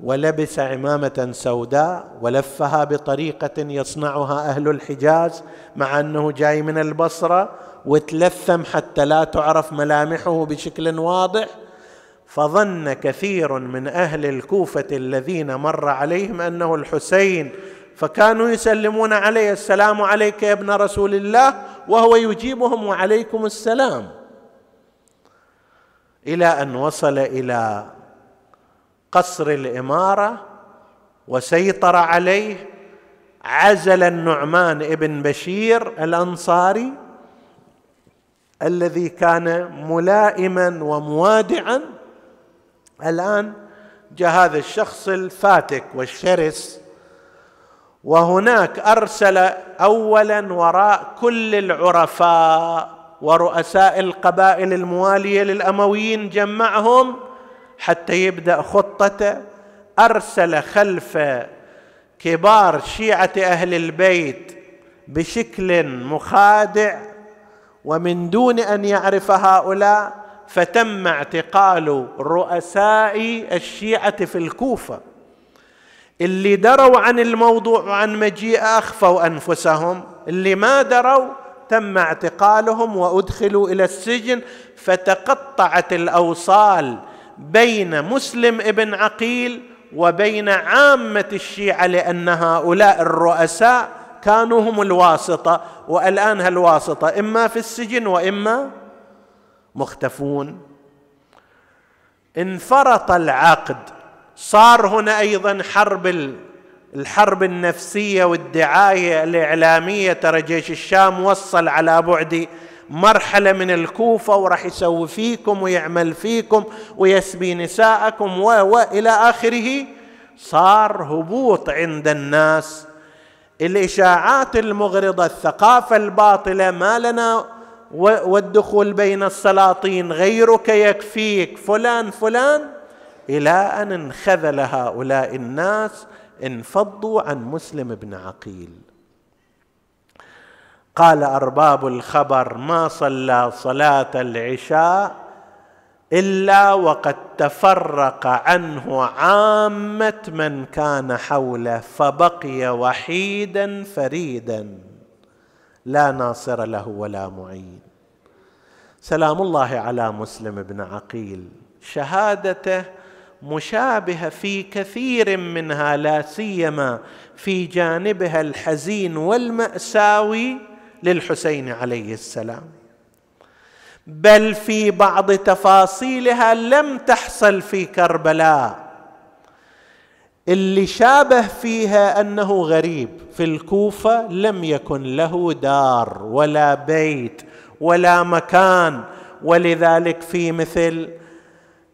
ولبس عمامة سوداء ولفها بطريقة يصنعها أهل الحجاز مع أنه جاي من البصرة وتلثم حتى لا تعرف ملامحه بشكل واضح. فظن كثير من أهل الكوفة الذين مر عليهم أنه الحسين فكانوا يسلمون عليه السلام عليك يا ابن رسول الله وهو يجيبهم وعليكم السلام إلى أن وصل إلى قصر الإمارة وسيطر عليه عزل النعمان ابن بشير الأنصاري الذي كان ملائما وموادعا. الآن جاء هذا الشخص الفاتك والشرس وهناك أرسل اولا وراء كل العرفاء ورؤساء القبائل الموالية للأمويين جمعهم حتى يبدأ خطته أرسل خلف كبار شيعة أهل البيت بشكل مخادع ومن دون أن يعرف هؤلاء فتم اعتقال رؤساء الشيعة في الكوفة. اللي دروا عن الموضوع وعن مجيء أخفوا أنفسهم. اللي ما دروا تم اعتقالهم وأدخلوا إلى السجن فتقطعت الأوصال بين مسلم ابن عقيل وبين عامة الشيعة لأن هؤلاء الرؤساء كانوا هم الواسطة والآن هالواسطة إما في السجن وإما مختفون. انفرط العقد. صار هنا أيضا حرب الحرب النفسية والدعاية الإعلامية. ترى جيش الشام وصل على بعد مرحلة من الكوفة وراح يسوي فيكم ويعمل فيكم ويسبي نساءكم والى آخره. صار هبوط عند الناس. الإشاعات المغرضة الثقافة الباطلة ما لنا والدخول بين السلاطين غيرك يكفيك فلان فلان. إلى أن انخذل هؤلاء الناس انفضوا عن مسلم بن عقيل. قال أرباب الخبر ما صلى صلاة العشاء إلا وقد تفرق عنه عامة من كان حوله فبقي وحيدا فريدا لا ناصر له ولا معين. سلام الله على مسلم بن عقيل. شهادته مشابهة في كثير منها لا سيما في جانبها الحزين والمأساوي للحسين عليه السلام. بل في بعض تفاصيلها لم تحصل في كربلاء. اللي شابه فيها أنه غريب في الكوفة لم يكن له دار ولا بيت ولا مكان. ولذلك في مثل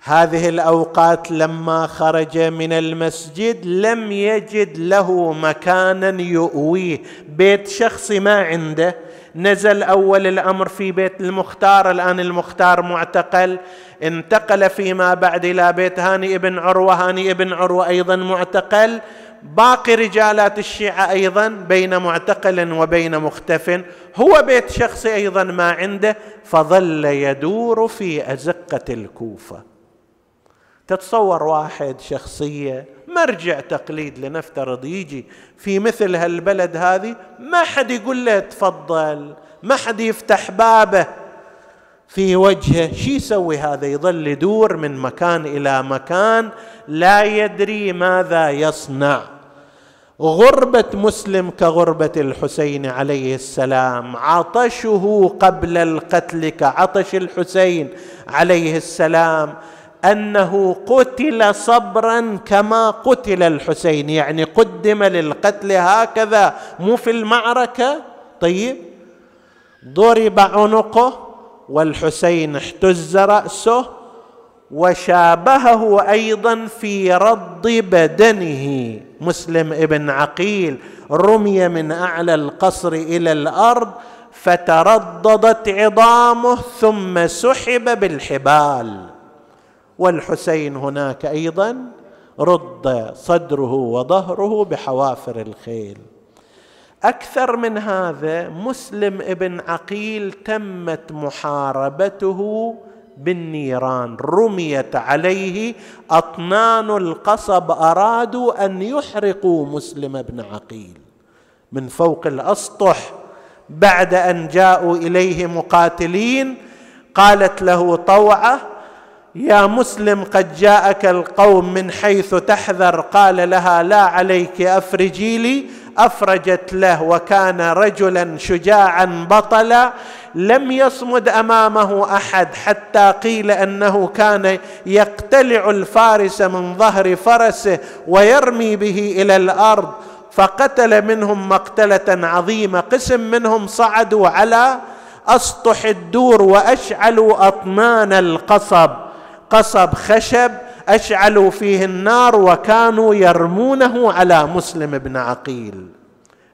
هذه الأوقات لما خرج من المسجد لم يجد له مكانا يؤويه. بيت شخصي ما عنده. نزل أول الأمر في بيت المختار الآن المختار معتقل. انتقل فيما بعد إلى بيت هاني ابن عروة. هاني ابن عروة أيضا معتقل. باقي رجالات الشيعة أيضا بين معتقل وبين مختف. هو بيت شخصي أيضا ما عنده فظل يدور في أزقة الكوفة. تتصور واحد شخصية مرجع تقليد لنفترض يجي في مثل هالبلد هذه ما حد يقول له تفضل ما حد يفتح بابه. في وجهه شي يسوي هذا؟ يظل يدور من مكان إلى مكان لا يدري ماذا يصنع. غربة مسلم كغربة الحسين عليه السلام عطشه قبل القتل كعطش الحسين عليه السلام. أنه قتل صبرا كما قتل الحسين يعني قدم للقتل هكذا مو في المعركة؟ طيب. ضرب عنقه والحسين احتز رأسه وشابهه أيضا في رد بدنه. مسلم ابن عقيل رمي من أعلى القصر إلى الأرض فترددت عظامه ثم سحب بالحبال. والحسين هناك أيضا رد صدره وظهره بحوافر الخيل. أكثر من هذا مسلم ابن عقيل تمت محاربته بالنيران رميت عليه أطنان القصب أرادوا أن يحرقوا مسلم بن عقيل. من فوق الأسطح بعد أن جاءوا إليه مقاتلين قالت له طوعة يا مسلم قد جاءك القوم من حيث تحذر قال لها لا عليك أفرجي لي. أفرجت له وكان رجلا شجاعا بطلا لم يصمد أمامه أحد حتى قيل أنه كان يقتلع الفارس من ظهر فرسه ويرمي به إلى الأرض. فقتل منهم مقتلة عظيمة قسم منهم صعدوا على أسطح الدور وأشعلوا أطنان القصب. قصب خشب أشعلوا فيه النار وكانوا يرمونه على مسلم بن عقيل.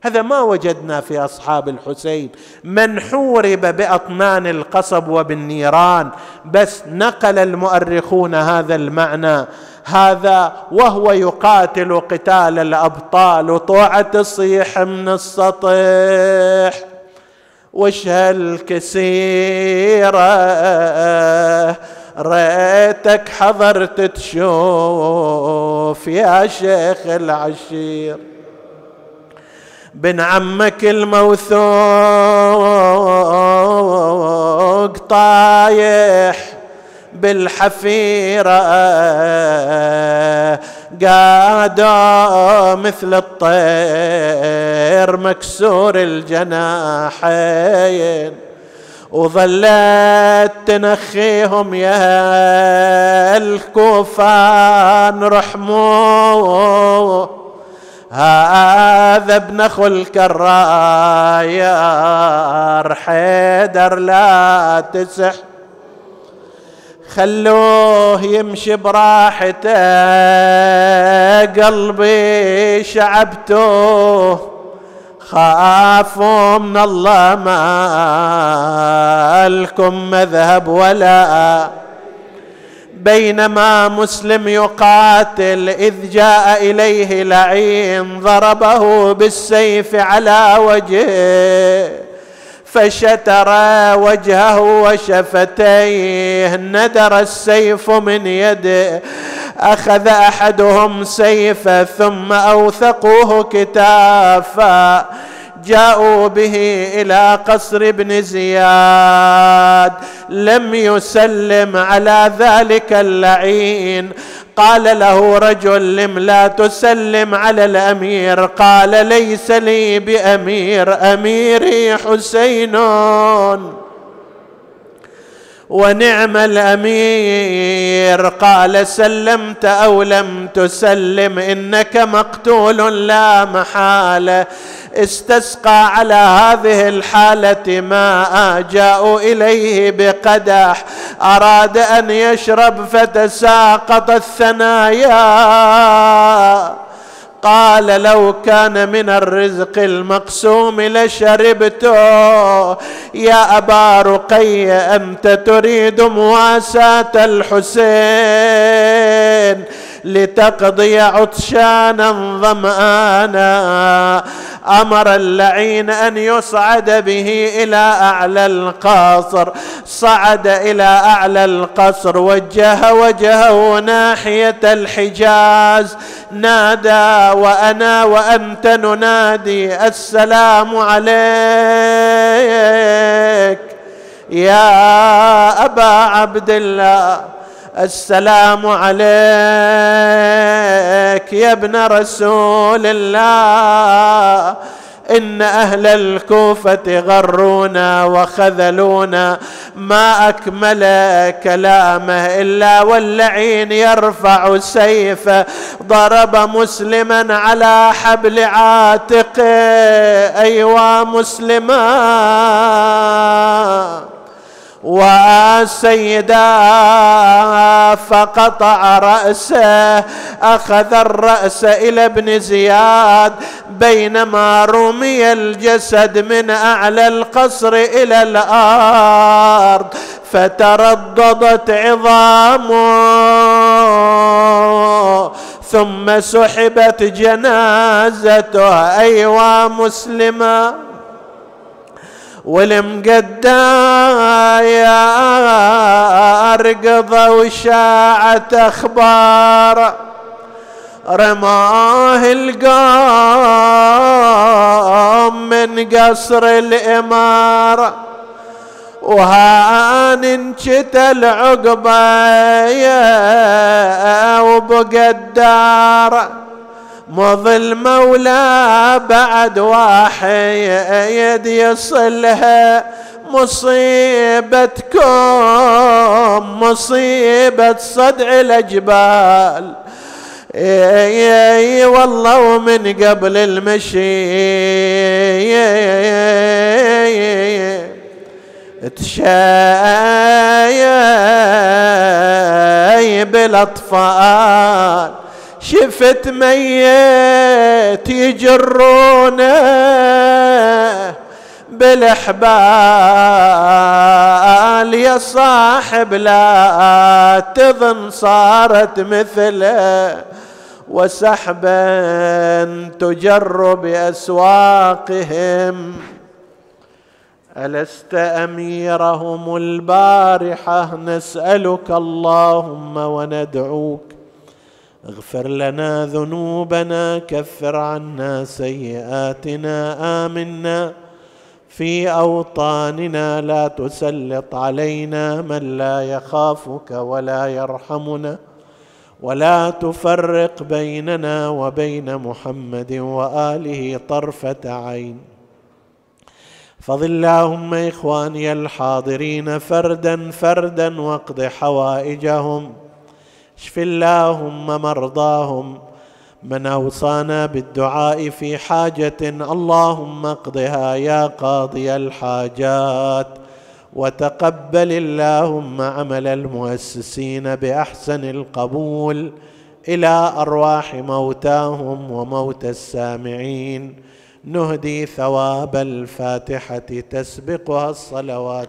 هذا ما وجدنا في أصحاب الحسين. من حورب بأطنان القصب وبالنيران بس نقل المؤرخون هذا المعنى. هذا وهو يقاتل قتال الأبطال وطوعة تصيح من السطح وش هالكسيرة؟ ريتك حضرت تشوف يا شيخ العشير. بن عمك الموثوق طايح بالحفيرة قادوا مثل الطير مكسور الجناحين. وظلت تنخيهم يا الكوفان رحموا هذا ابن أخو الكراير حيدر لا تسح. خلوه يمشي براحته قلبي شعبته. خافوا من الله ما لكم مذهب ولا بينما مسلم يقاتل إذ جاء إليه لعين ضربه بالسيف على وجهه فشتر وجهه وشفتيه ندر السيف من يده أخذ أحدهم سيفا ثم أوثقوه كتافا. جاءوا به إلى قصر ابن زياد. لم يسلم على ذلك اللعين. قال له رجل لم لا تسلم على الأمير؟ قال ليس لي بأمير أميري حسين. ونعم الأمير. قال سلمت أو لم تسلم إنك مقتول لا محاله استسقى على هذه الحالة ماء جاءوا إليه بقدح. أراد أن يشرب فتساقط الثنايا. قال لو كان من الرزق المقسوم لشربته. يا أبا رقي أنت تريد مواساة الحسين. لتقضي عطشانا ظمآنا أمر اللعين أن يصعد به إلى أعلى القصر. صعد إلى أعلى القصر. وجه وجهه ناحية الحجاز. نادى وأنا وأنت ننادي السلام عليك. يا أبا عبد الله. السلام عليك يا ابن رسول الله. إن أهل الكوفة غرونا وخذلونا. ما أكمل كلامه إلا واللعين يرفع سيفه. ضرب مسلما على حبل عاتقه. أيوا مسلما. وسيدا فقطع رأسه أخذ الرأس إلى ابن زياد بينما رمي الجسد من أعلى القصر إلى الأرض فترددت عظامه. ثم سحبت جنازته. أيوا مسلمة! والمقدايا أرقض وشاعت أخبار. رماه القوم من قصر الإمارة وهان انشتل عقبه وبقى الدار مضل مولى بعد واحد يصلها. مصيبتكم مصيبة صدع الأجبال. إي والله ومن قبل المشي. تشايب الأطفال. شفت ميت يجرونه بالحبال يا صاحب لا تظن صارت مثله وسحبا تجر بأسواقهم. ألست أميرهم البارحة؟ نسألك اللهم وندعوك. اغفر لنا ذنوبنا كفر عنا سيئاتنا آمنا في أوطاننا. لا تسلط علينا من لا يخافك ولا يرحمنا ولا تفرق بيننا وبين محمد وآله طرفة عين. فضل اللهم إخواني الحاضرين فردا فردا واقض حوائجهم. اشف اللهم مرضاهم. من أوصانا بالدعاء في حاجة اللهم اقضها يا قاضي الحاجات. وتقبل اللهم عمل المؤسسين بأحسن القبول إلى أرواح موتاهم وموتى السامعين. نهدي ثواب الفاتحة تسبقها الصلوات.